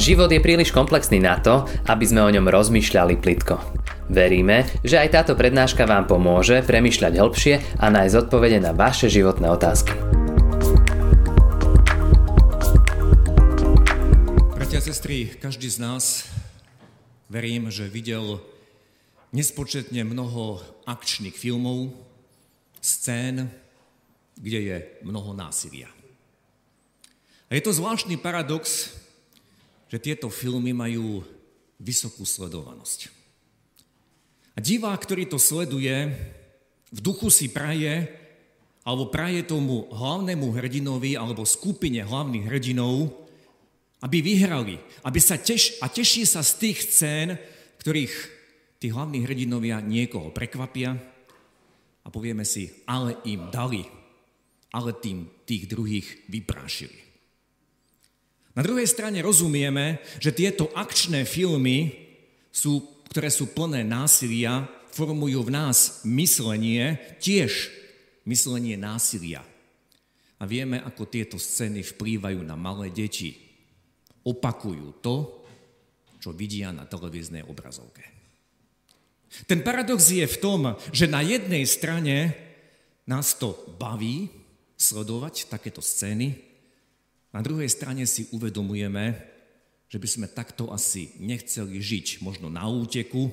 Život je príliš komplexný na to, aby sme o ňom rozmýšľali plitko. Veríme, že aj táto prednáška vám pomôže premýšľať hĺbšie a nájsť odpovede na vaše životné otázky. Bratia a sestry, každý z nás verím, že videl nespočetne mnoho akčných filmov, scén, kde je mnoho násilia. A je to zvláštny paradox, že tieto filmy majú vysokú sledovanosť. A divák, ktorý to sleduje, v duchu si praje, alebo praje tomu hlavnému hrdinovi alebo skupine hlavných hrdinov, aby vyhrali, aby sa teš, a teší sa z tých scén, ktorých tí hlavní hrdinovia niekoho prekvapia a povieme si, ale im dali, ale tým tých druhých vyprášili. Na druhej strane rozumieme, že tieto akčné filmy, sú, ktoré sú plné násilia, formujú v nás myslenie, tiež myslenie násilia. A vieme, ako tieto scény vplývajú na malé deti. Opakujú to, čo vidia na televíznej obrazovke. Ten paradox je v tom, že na jednej strane nás to baví sledovať takéto scény, na druhej strane si uvedomujeme, že by sme takto asi nechceli žiť, možno na úteku,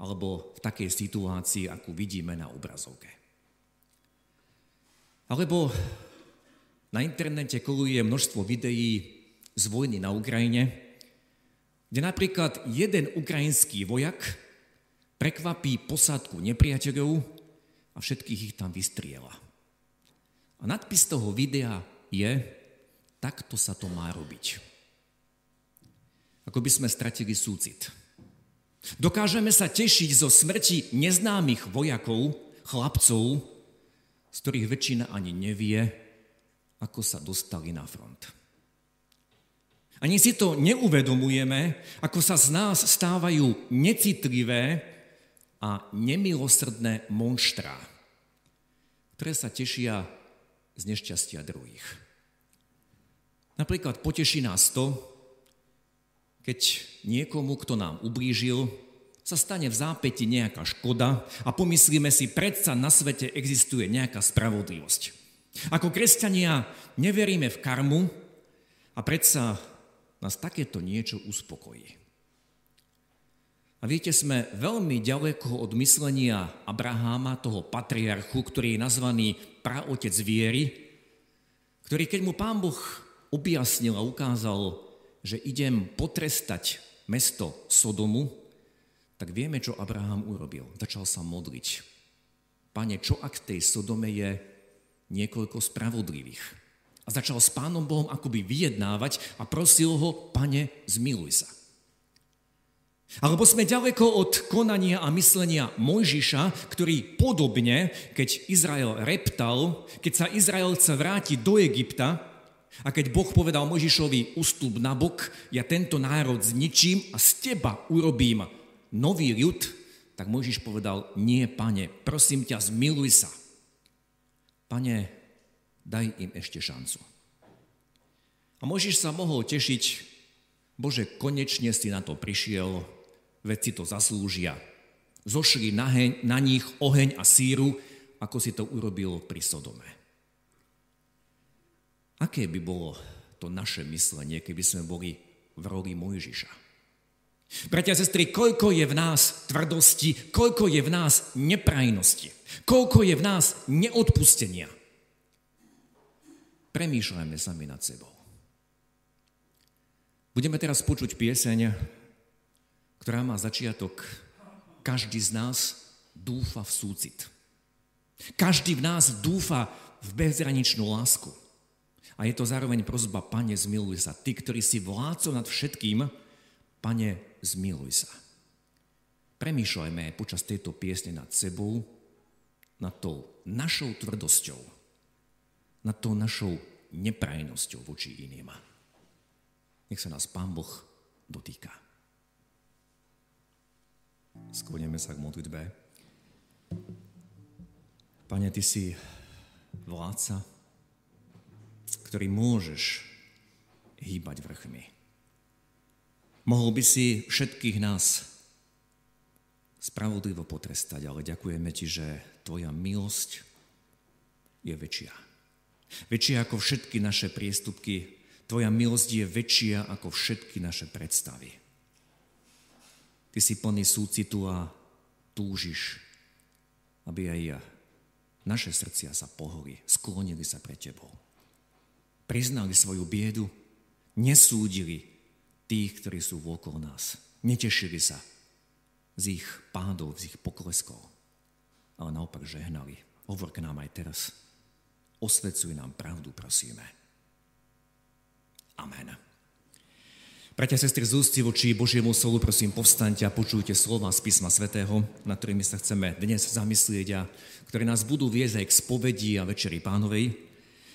alebo v takej situácii, akú vidíme na obrazovke. Alebo na internete koluje množstvo videí z vojny na Ukrajine, kde napríklad jeden ukrajinský vojak prekvapí posádku nepriateľov a všetkých ich tam vystriela. A nadpis toho videa je, Takto sa to má robiť. Ako by sme stratili súcit. Dokážeme sa tešiť zo smrti neznámych vojakov, chlapcov, z ktorých väčšina ani nevie, ako sa dostali na front. Ani si to neuvedomujeme, ako sa z nás stávajú necitlivé a nemilosrdné monštrá, ktoré sa tešia z nešťastia druhých. Napríklad poteší nás to, keď niekomu, kto nám ublížil, sa stane v zápäti nejaká škoda a pomyslíme si, predsa na svete existuje nejaká spravodlivosť. Ako kresťania neveríme v karmu a predsa nás takéto niečo uspokojí. A viete, sme veľmi ďaleko od myslenia Abraháma, toho patriarchu, ktorý je nazvaný praotec viery, ktorý keď mu pán Boh objasnil a ukázal, že idem potrestať mesto Sodomu, tak vieme, čo Abraham urobil. Začal sa modliť. Pane, čo ak v tej Sodome je niekoľko spravodlivých? A začal s Pánom Bohom akoby vyjednávať a prosil ho, Pane, zmiluj sa. Alebo sme ďaleko od konania a myslenia Mojžiša, ktorý podobne, keď Izrael reptal, keď sa Izrael chce vrátiť do Egypta, a keď Boh povedal Možišovi, ustup na bok, ja tento národ zničím a z teba urobím nový ľud, tak Možiš povedal, nie, pane, prosím ťa, zmiluj sa. Pane, daj im ešte šancu. A Možiš sa mohol tešiť, Bože, konečne si na to prišiel, veď to zaslúžia. Zošli na, heň, na nich oheň a síru, ako si to urobil pri Sodome. Aké by bolo to naše myslenie, keby sme boli v roli Mojžiša? Bratia a sestry, koľko je v nás tvrdosti, koľko je v nás neprajnosti, koľko je v nás neodpustenia. Premýšľajme sami nad sebou. Budeme teraz počuť pieseň, ktorá má začiatok Každý z nás dúfa v súcit. Každý v nás dúfa v bezhraničnú lásku. A je to zároveň prozba, pane, zmiluj sa. Ty, ktorý si vládcov nad všetkým, pane, zmiluj sa. Premýšľajme počas tejto piesne nad sebou, nad tou našou tvrdosťou, nad tou našou neprajnosťou voči iným. Nech sa nás Pán Boh dotýka. Sklonieme sa k modlitbe. Pane, Ty si vládca, ktorý môžeš hýbať vrchmi. Mohol by si všetkých nás spravodlivo potrestať, ale ďakujeme ti, že tvoja milosť je väčšia. Väčšia ako všetky naše priestupky, tvoja milosť je väčšia ako všetky naše predstavy. Ty si plný súcitu a túžiš, aby aj ja, naše srdcia sa poholi, sklonili sa pre tebou. Priznali svoju biedu, nesúdili tých, ktorí sú okolo nás. Netešili sa z ich pádov, z ich pokleskov, ale naopak žehnali. Hovor k nám aj teraz. Osvecuj nám pravdu, prosíme. Amen. Bratia a sestry, z ústy voči Božiemu slovu, prosím, povstaňte a počujte slova z písma svätého, na ktorými sa chceme dnes zamyslieť a ktoré nás budú viesť aj k spovedi a večeri pánovej.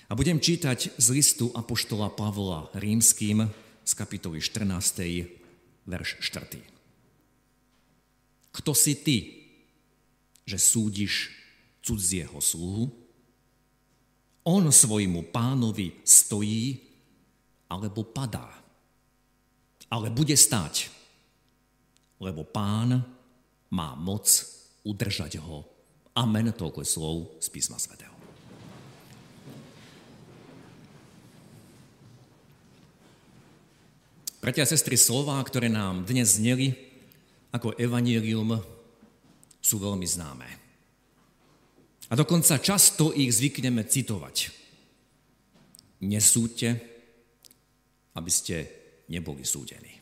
A budem čítať z listu Apoštola Pavla rímským, z kapitoly 14. verš 4. Kto si ty, že súdiš cudzieho sluhu? On svojmu pánovi stojí alebo padá. Ale bude stáť, lebo pán má moc udržať ho. Amen, toľko slov z písma svätého. Bratia a sestry, slova, ktoré nám dnes zneli ako evanílium, sú veľmi známe. A dokonca často ich zvykneme citovať. Nesúďte, aby ste neboli súdení.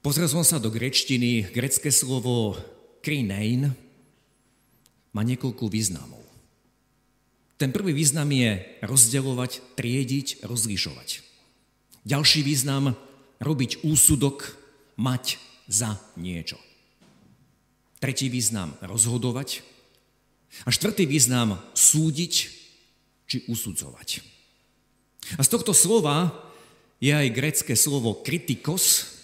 Pozrel som sa do grečtiny. Grecké slovo krinein má niekoľko významov. Ten prvý význam je rozdeľovať, triediť, rozlišovať. Ďalší význam robiť úsudok, mať za niečo. Tretí význam rozhodovať. A štvrtý význam súdiť či usudzovať. A z tohto slova je aj grecké slovo kritikos,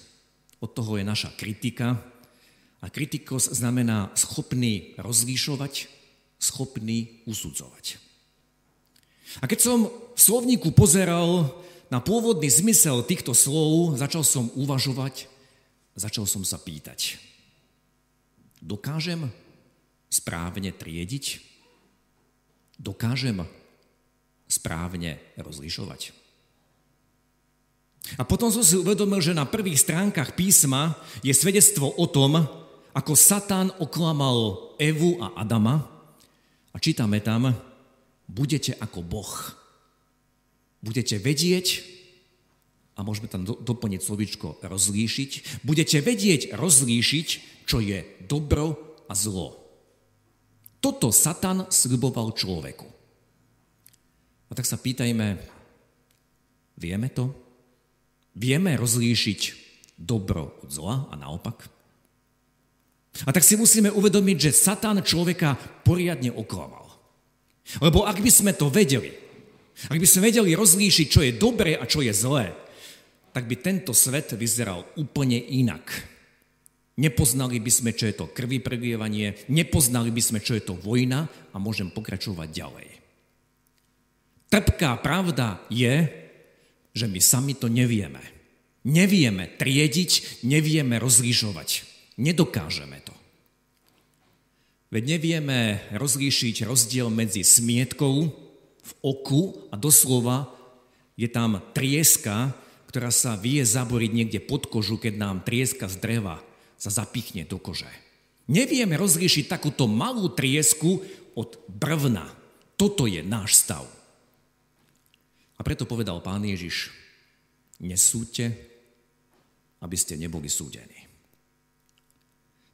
od toho je naša kritika. A kritikos znamená schopný rozlíšovať, schopný usudzovať. A keď som v slovníku pozeral na pôvodný zmysel týchto slov začal som uvažovať, začal som sa pýtať. Dokážem správne triediť? Dokážem správne rozlišovať? A potom som si uvedomil, že na prvých stránkach písma je svedectvo o tom, ako Satan oklamal Evu a Adama. A čítame tam, budete ako Boh budete vedieť, a môžeme tam doplniť slovičko rozlíšiť, budete vedieť rozlíšiť, čo je dobro a zlo. Toto Satan sľuboval človeku. A tak sa pýtajme, vieme to? Vieme rozlíšiť dobro od zla a naopak? A tak si musíme uvedomiť, že Satan človeka poriadne oklamal. Lebo ak by sme to vedeli, ak by sme vedeli rozlíšiť, čo je dobré a čo je zlé, tak by tento svet vyzeral úplne inak. Nepoznali by sme, čo je to krvi prelievanie, nepoznali by sme, čo je to vojna a môžem pokračovať ďalej. Trpká pravda je, že my sami to nevieme. Nevieme triediť, nevieme rozlížovať. Nedokážeme to. Veď nevieme rozlíšiť rozdiel medzi smietkou, v oku a doslova je tam trieska, ktorá sa vie zaboriť niekde pod kožu, keď nám trieska z dreva sa zapichne do kože. Nevieme rozlíšiť takúto malú triesku od brvna. Toto je náš stav. A preto povedal pán Ježiš, nesúďte, aby ste neboli súdení.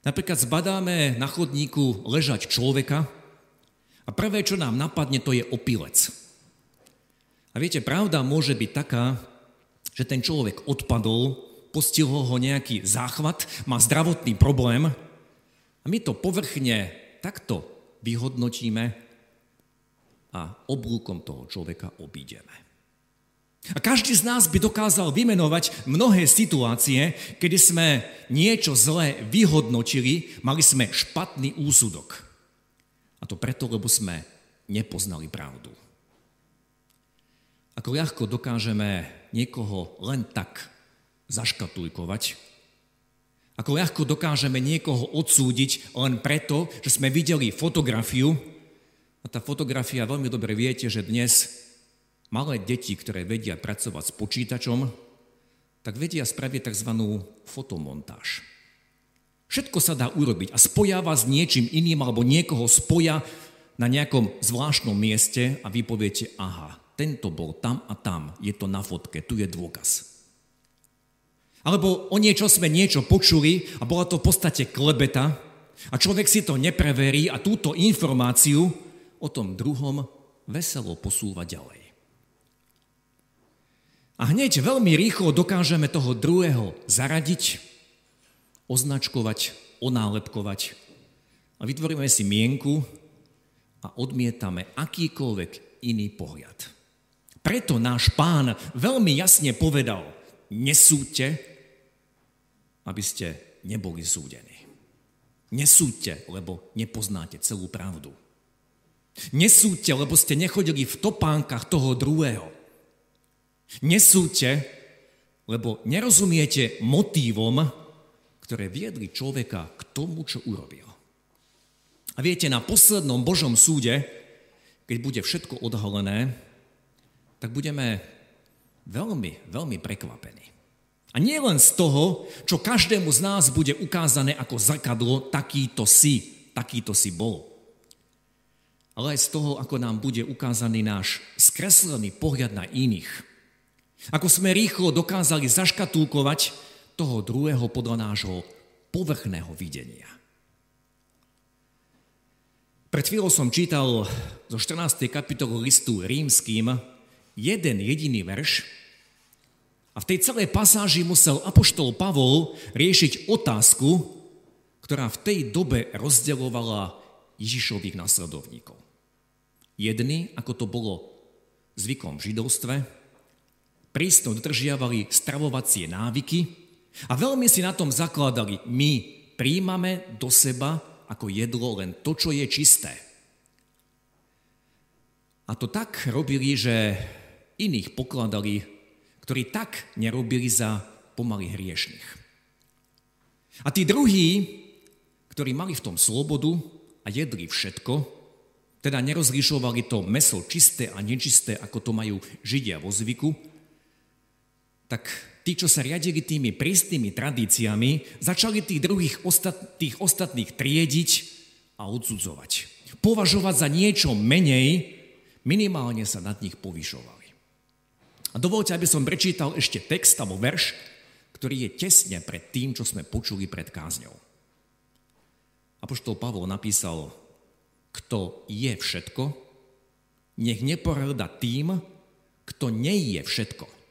Napríklad zbadáme na chodníku ležať človeka, a prvé, čo nám napadne, to je opilec. A viete, pravda môže byť taká, že ten človek odpadol, postihol ho nejaký záchvat, má zdravotný problém a my to povrchne takto vyhodnotíme a oblúkom toho človeka obídeme. A každý z nás by dokázal vymenovať mnohé situácie, kedy sme niečo zlé vyhodnotili, mali sme špatný úsudok. A to preto, lebo sme nepoznali pravdu. Ako ľahko dokážeme niekoho len tak zaškatulkovať. Ako ľahko dokážeme niekoho odsúdiť len preto, že sme videli fotografiu. A tá fotografia, veľmi dobre viete, že dnes malé deti, ktoré vedia pracovať s počítačom, tak vedia spraviť tzv. fotomontáž. Všetko sa dá urobiť a spoja vás niečím iným alebo niekoho spoja na nejakom zvláštnom mieste a vy poviete, aha, tento bol tam a tam, je to na fotke, tu je dôkaz. Alebo o niečo sme niečo počuli a bola to v podstate klebeta a človek si to nepreverí a túto informáciu o tom druhom veselo posúva ďalej. A hneď veľmi rýchlo dokážeme toho druhého zaradiť, označkovať, onálepkovať a vytvoríme si mienku a odmietame akýkoľvek iný pohľad. Preto náš pán veľmi jasne povedal, nesúďte, aby ste neboli súdení. Nesúďte, lebo nepoznáte celú pravdu. Nesúďte, lebo ste nechodili v topánkach toho druhého. Nesúďte, lebo nerozumiete motívom, ktoré viedli človeka k tomu, čo urobil. A viete, na poslednom Božom súde, keď bude všetko odhalené, tak budeme veľmi, veľmi prekvapení. A nie len z toho, čo každému z nás bude ukázané ako zrkadlo, takýto si, takýto si bol. Ale aj z toho, ako nám bude ukázaný náš skreslený pohľad na iných. Ako sme rýchlo dokázali zaškatulkovať toho druhého podľa nášho povrchného videnia. Pred chvíľou som čítal zo 14. kapitolu listu rímským jeden jediný verš a v tej celej pasáži musel apoštol Pavol riešiť otázku, ktorá v tej dobe rozdeľovala Ježišových nasledovníkov. Jedni, ako to bolo zvykom v židovstve, prísno dodržiavali stravovacie návyky, a veľmi si na tom zakladali. My príjmame do seba ako jedlo len to, čo je čisté. A to tak robili, že iných pokladali, ktorí tak nerobili za pomaly hriešných. A tí druhí, ktorí mali v tom slobodu a jedli všetko, teda nerozlišovali to meso čisté a nečisté, ako to majú Židia vo zvyku, tak tí, čo sa riadili tými prísnymi tradíciami, začali tých druhých ostat, tých ostatných triediť a odsudzovať. Považovať za niečo menej, minimálne sa nad nich povyšovali. A dovolte, aby som prečítal ešte text alebo verš, ktorý je tesne pred tým, čo sme počuli pred kázňou. Apoštol Pavol napísal, kto je všetko, nech neporada tým, kto nie je všetko.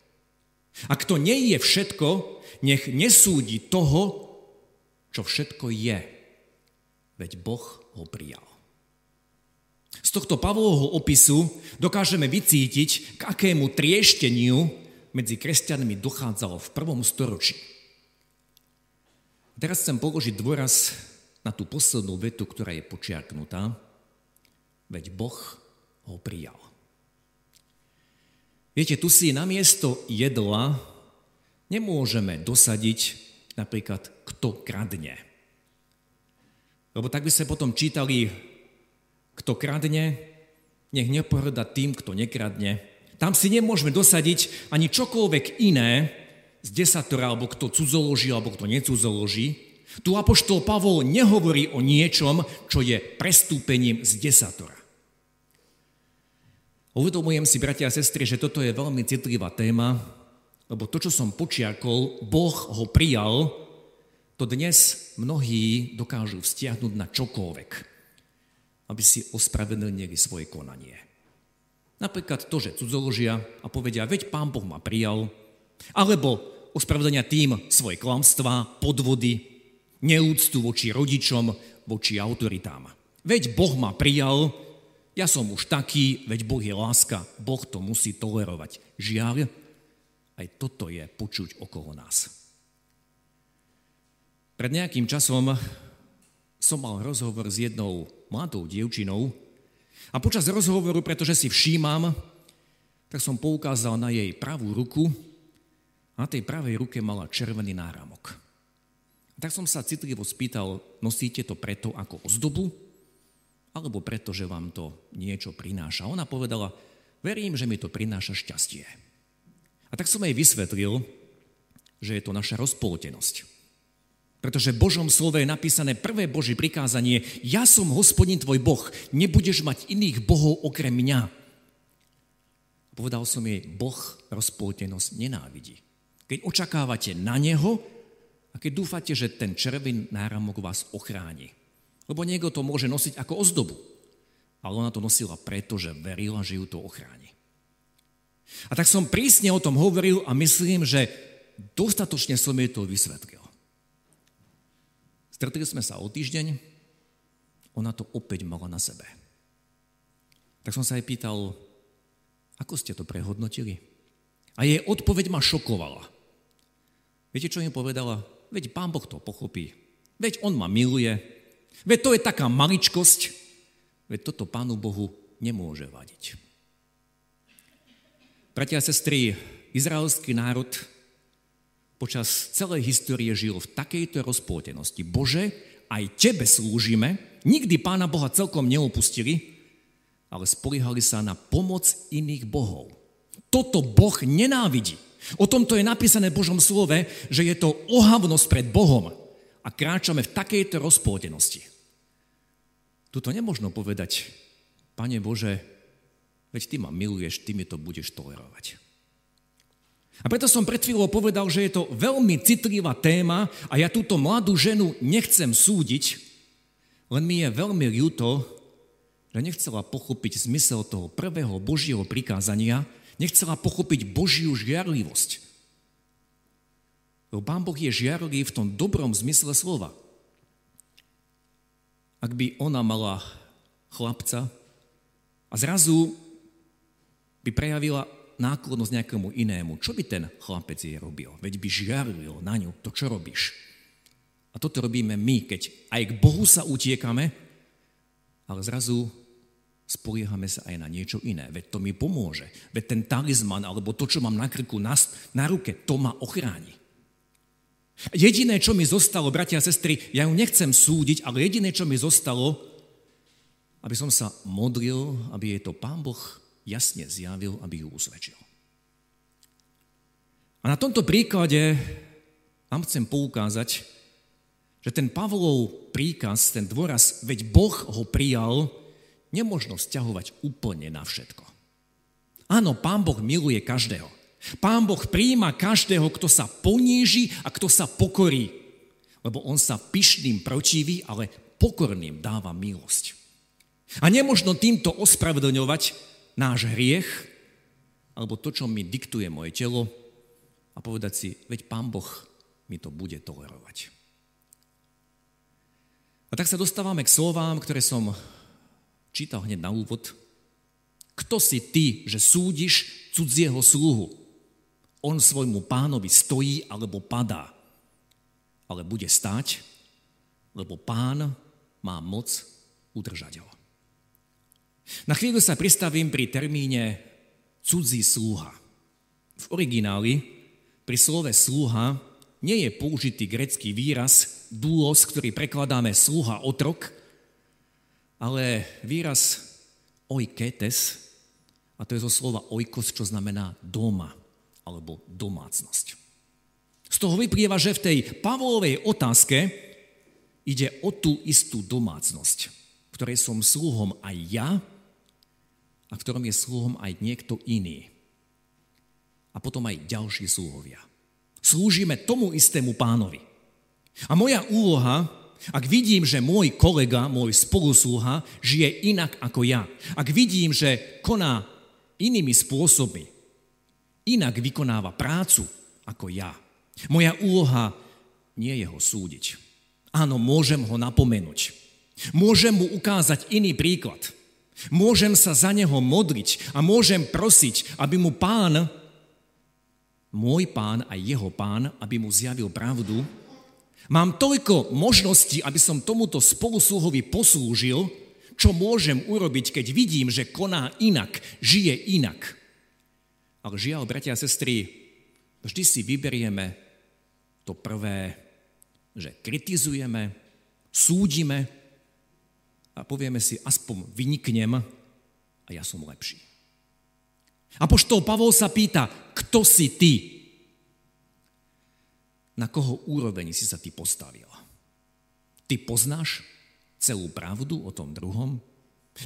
A nie je všetko, nech nesúdi toho, čo všetko je. Veď Boh ho prijal. Z tohto Pavlovho opisu dokážeme vycítiť, k akému triešteniu medzi kresťanmi dochádzalo v prvom storočí. Teraz chcem položiť dôraz na tú poslednú vetu, ktorá je počiarknutá. Veď Boh ho prijal. Viete, tu si namiesto jedla nemôžeme dosadiť napríklad kto kradne. Lebo tak by sme potom čítali, kto kradne, nech nepohrda tým, kto nekradne. Tam si nemôžeme dosadiť ani čokoľvek iné z desatora, alebo kto cudzoloží, alebo kto necudzoloží. Tu Apoštol Pavol nehovorí o niečom, čo je prestúpením z desatora. Uvedomujem si, bratia a sestry, že toto je veľmi citlivá téma, lebo to, čo som počiarkol, Boh ho prijal, to dnes mnohí dokážu vztiahnuť na čokoľvek, aby si ospravedlnili svoje konanie. Napríklad to, že cudzoložia a povedia, veď pán Boh ma prijal, alebo ospravedlenia tým svoje klamstvá, podvody, neúctu voči rodičom, voči autoritám. Veď Boh ma prijal, ja som už taký, veď Boh je láska, Boh to musí tolerovať. Žiaľ, aj toto je počuť okolo nás. Pred nejakým časom som mal rozhovor s jednou mladou dievčinou a počas rozhovoru, pretože si všímam, tak som poukázal na jej pravú ruku a Na tej pravej ruke mala červený náramok. Tak som sa citlivo spýtal, nosíte to preto ako ozdobu? Alebo preto, že vám to niečo prináša? Ona povedala, verím, že mi to prináša šťastie. A tak som jej vysvetlil, že je to naša rozpoltenosť. Pretože v Božom slove je napísané prvé Boží prikázanie, ja som hospodin tvoj Boh, nebudeš mať iných bohov okrem mňa. Povedal som jej, Boh rozpoltenosť nenávidí. Keď očakávate na Neho a keď dúfate, že ten červený náramok vás ochráni. Lebo niekto to môže nosiť ako ozdobu. Ale ona to nosila preto, že verila, že ju to ochráni. A tak som prísne o tom hovoril a myslím, že dostatočne som jej to vysvetlil. Stretli sme sa o týždeň, ona to opäť mala na sebe. Tak som sa jej pýtal, ako ste to prehodnotili? A jej odpoveď ma šokovala. Viete, čo im povedala? Veď pán Boh to pochopí. Veď on ma miluje. Veď to je taká maličkosť. Veď toto pánu Bohu nemôže vadiť. Bratia a sestry, izraelský národ počas celej histórie žil v takejto rozpoltenosti. Bože, aj Tebe slúžime, nikdy Pána Boha celkom neopustili, ale spoliehali sa na pomoc iných bohov. Toto Boh nenávidí. O tomto je napísané v Božom slove, že je to ohavnosť pred Bohom a kráčame v takejto rozpoltenosti. Tuto nemožno povedať, Pane Bože, veď Ty ma miluješ, Ty mi to budeš tolerovať. A preto som pred chvíľou povedal, že je to veľmi citlivá téma a ja túto mladú ženu nechcem súdiť, len mi je veľmi ľúto, že nechcela pochopiť zmysel toho prvého Božieho prikázania, nechcela pochopiť Božiu žiarlivosť. Lebo Pán Boh je žiarlivý v tom dobrom zmysle slova. Ak by ona mala chlapca a zrazu by prejavila náklonnosť nejakému inému, čo by ten chlapec jej robil? Veď by žiaril na ňu to, čo robíš. A toto robíme my, keď aj k Bohu sa utiekame, ale zrazu spoliehame sa aj na niečo iné. Veď to mi pomôže. Veď ten talizman, alebo to, čo mám na krku, na, na ruke, to ma ochráni. Jediné, čo mi zostalo, bratia a sestry, ja ju nechcem súdiť, ale jediné, čo mi zostalo, aby som sa modlil, aby jej to Pán Boh jasne zjavil, aby ju usvedčil. A na tomto príklade vám chcem poukázať, že ten Pavlov príkaz, ten dôraz, veď Boh ho prijal, nemožno vzťahovať úplne na všetko. Áno, Pán Boh miluje každého. Pán Boh príjima každého, kto sa poníži a kto sa pokorí. Lebo on sa pyšným protiví, ale pokorným dáva milosť. A nemožno týmto ospravedlňovať náš hriech, alebo to, čo mi diktuje moje telo a povedať si, veď Pán Boh mi to bude tolerovať. A tak sa dostávame k slovám, ktoré som čítal hneď na úvod. Kto si ty, že súdiš cudzieho sluhu? On svojmu pánovi stojí alebo padá. Ale bude stať, lebo pán má moc udržať ho. Na chvíľu sa pristavím pri termíne cudzí sluha. V origináli pri slove sluha nie je použitý grecký výraz duos, ktorý prekladáme sluha otrok, ale výraz oiketes, a to je zo slova oikos, čo znamená doma alebo domácnosť. Z toho vyplýva, že v tej Pavlovej otázke ide o tú istú domácnosť, ktorej som sluhom aj ja a ktorom je sluhom aj niekto iný. A potom aj ďalší sluhovia. Slúžime tomu istému pánovi. A moja úloha, ak vidím, že môj kolega, môj spolusluha žije inak ako ja, ak vidím, že koná inými spôsobmi, inak vykonáva prácu ako ja, moja úloha nie je ho súdiť. Áno, môžem ho napomenúť. Môžem mu ukázať iný príklad – Môžem sa za neho modliť a môžem prosiť, aby mu pán, môj pán a jeho pán, aby mu zjavil pravdu. Mám toľko možností, aby som tomuto spolusluhovi poslúžil, čo môžem urobiť, keď vidím, že koná inak, žije inak. Ale žiaľ, bratia a sestry, vždy si vyberieme to prvé, že kritizujeme, súdime a povieme si, aspoň vyniknem a ja som lepší. A poštol Pavol sa pýta, kto si ty? Na koho úroveň si sa ty postavil? Ty poznáš celú pravdu o tom druhom?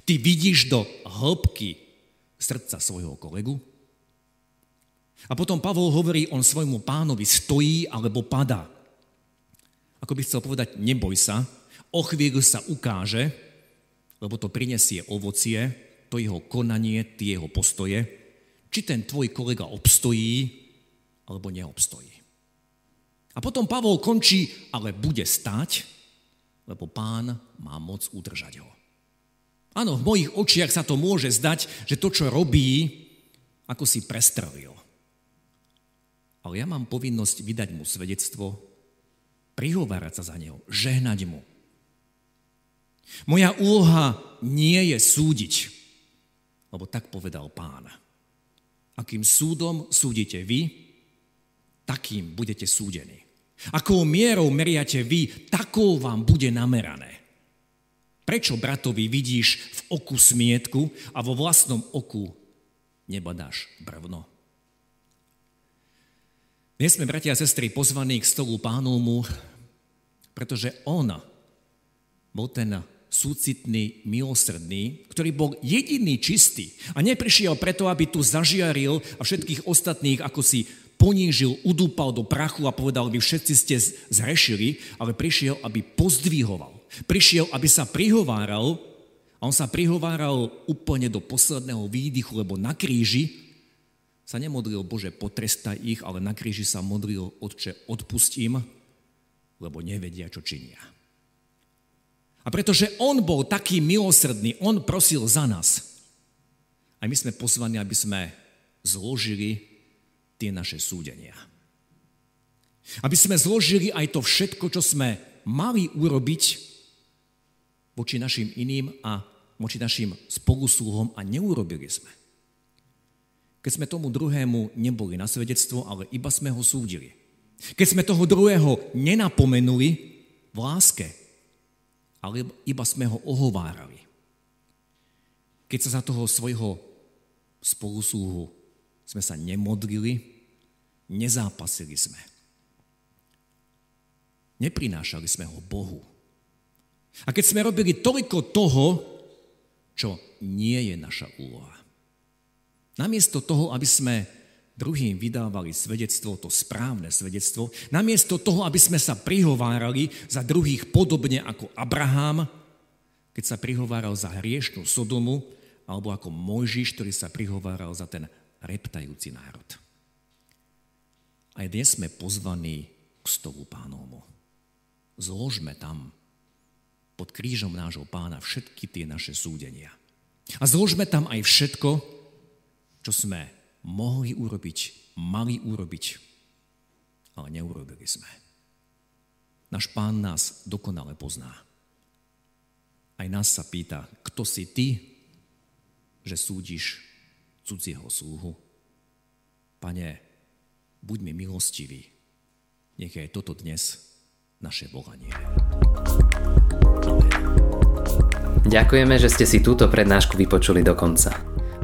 Ty vidíš do hĺbky srdca svojho kolegu? A potom Pavol hovorí, on svojmu pánovi stojí alebo padá. Ako by chcel povedať, neboj sa, o chvíľu sa ukáže, lebo to prinesie ovocie, to jeho konanie, tie jeho postoje, či ten tvoj kolega obstojí, alebo neobstojí. A potom Pavol končí, ale bude stať, lebo pán má moc udržať ho. Áno, v mojich očiach sa to môže zdať, že to, čo robí, ako si prestrelil. Ale ja mám povinnosť vydať mu svedectvo, prihovárať sa za neho, žehnať mu. Moja úloha nie je súdiť, lebo tak povedal pán. Akým súdom súdite vy, takým budete súdení. Akou mierou meriate vy, takou vám bude namerané. Prečo bratovi vidíš v oku smietku a vo vlastnom oku nebadáš brvno? Dnes sme, bratia a sestry, pozvaní k stolu pánovmu, pretože on bol ten súcitný, milosrdný, ktorý bol jediný čistý a neprišiel preto, aby tu zažiaril a všetkých ostatných ako si ponížil, udúpal do prachu a povedal, vy všetci ste zrešili, ale prišiel, aby pozdvihoval. Prišiel, aby sa prihováral a on sa prihováral úplne do posledného výdychu, lebo na kríži sa nemodlil, Bože, potrestaj ich, ale na kríži sa modlil, Otče, odpustím, lebo nevedia, čo činia. A pretože on bol taký milosrdný, on prosil za nás. A my sme pozvaní, aby sme zložili tie naše súdenia. Aby sme zložili aj to všetko, čo sme mali urobiť voči našim iným a voči našim spolusúhom a neurobili sme keď sme tomu druhému neboli na svedectvo, ale iba sme ho súdili. Keď sme toho druhého nenapomenuli v láske, ale iba sme ho ohovárali. Keď sa za toho svojho spolusúhu sme sa nemodlili, nezápasili sme. Neprinášali sme ho Bohu. A keď sme robili toľko toho, čo nie je naša úloha. Namiesto toho, aby sme druhým vydávali svedectvo, to správne svedectvo, namiesto toho, aby sme sa prihovárali za druhých podobne ako Abraham, keď sa prihováral za hriešnú Sodomu, alebo ako Mojžiš, ktorý sa prihováral za ten reptajúci národ. Aj dnes sme pozvaní k stolu pánovmu. Zložme tam pod krížom nášho pána všetky tie naše súdenia. A zložme tam aj všetko, čo sme mohli urobiť, mali urobiť, ale neurobili sme. Náš pán nás dokonale pozná. Aj nás sa pýta, kto si ty, že súdiš cudzieho sluhu. Pane, buď mi milostivý. Nech je toto dnes naše volanie. Ďakujeme, že ste si túto prednášku vypočuli do konca.